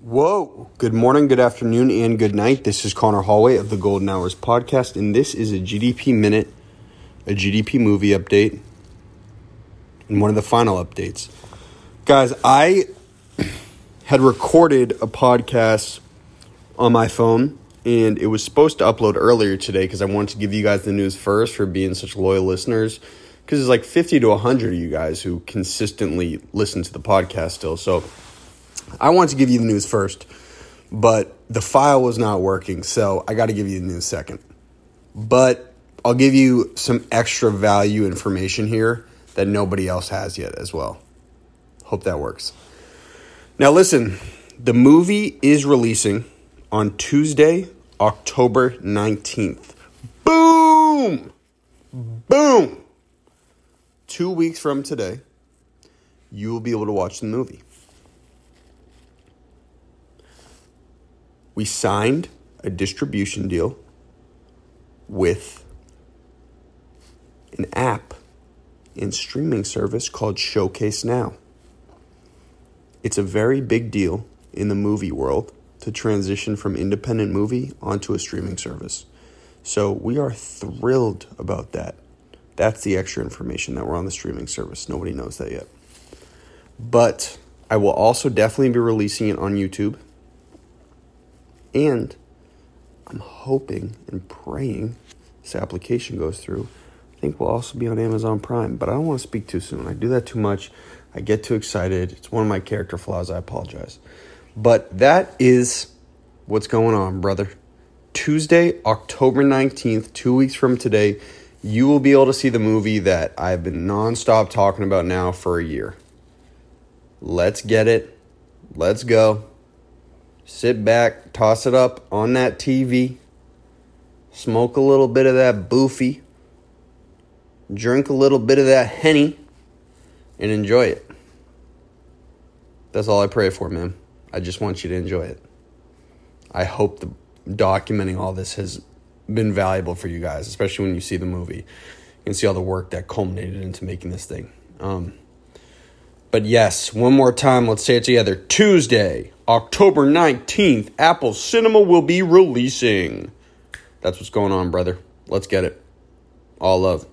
Whoa. Good morning, good afternoon, and good night. This is Connor Hallway of the Golden Hours podcast, and this is a GDP Minute, a GDP movie update, and one of the final updates. Guys, I had recorded a podcast on my phone, and it was supposed to upload earlier today because I wanted to give you guys the news first for being such loyal listeners. Because there's like 50 to 100 of you guys who consistently listen to the podcast still. So, I wanted to give you the news first, but the file was not working, so I got to give you the news second. But I'll give you some extra value information here that nobody else has yet as well. Hope that works. Now, listen, the movie is releasing on Tuesday, October 19th. Boom! Boom! Two weeks from today, you will be able to watch the movie. We signed a distribution deal with an app and streaming service called Showcase Now. It's a very big deal in the movie world to transition from independent movie onto a streaming service. So we are thrilled about that. That's the extra information that we're on the streaming service. Nobody knows that yet. But I will also definitely be releasing it on YouTube and I'm hoping and praying this application goes through. I think we'll also be on Amazon Prime, but I don't want to speak too soon. I do that too much. I get too excited. It's one of my character flaws. I apologize. But that is what's going on, brother. Tuesday, October 19th, two weeks from today, you will be able to see the movie that I've been nonstop talking about now for a year. Let's get it. Let's go sit back, toss it up on that TV, smoke a little bit of that boofy, drink a little bit of that henny, and enjoy it. That's all I pray for, man. I just want you to enjoy it. I hope the documenting all this has been valuable for you guys, especially when you see the movie. You can see all the work that culminated into making this thing. Um, but yes, one more time, let's say it together. Tuesday, October 19th, Apple Cinema will be releasing. That's what's going on, brother. Let's get it. All love.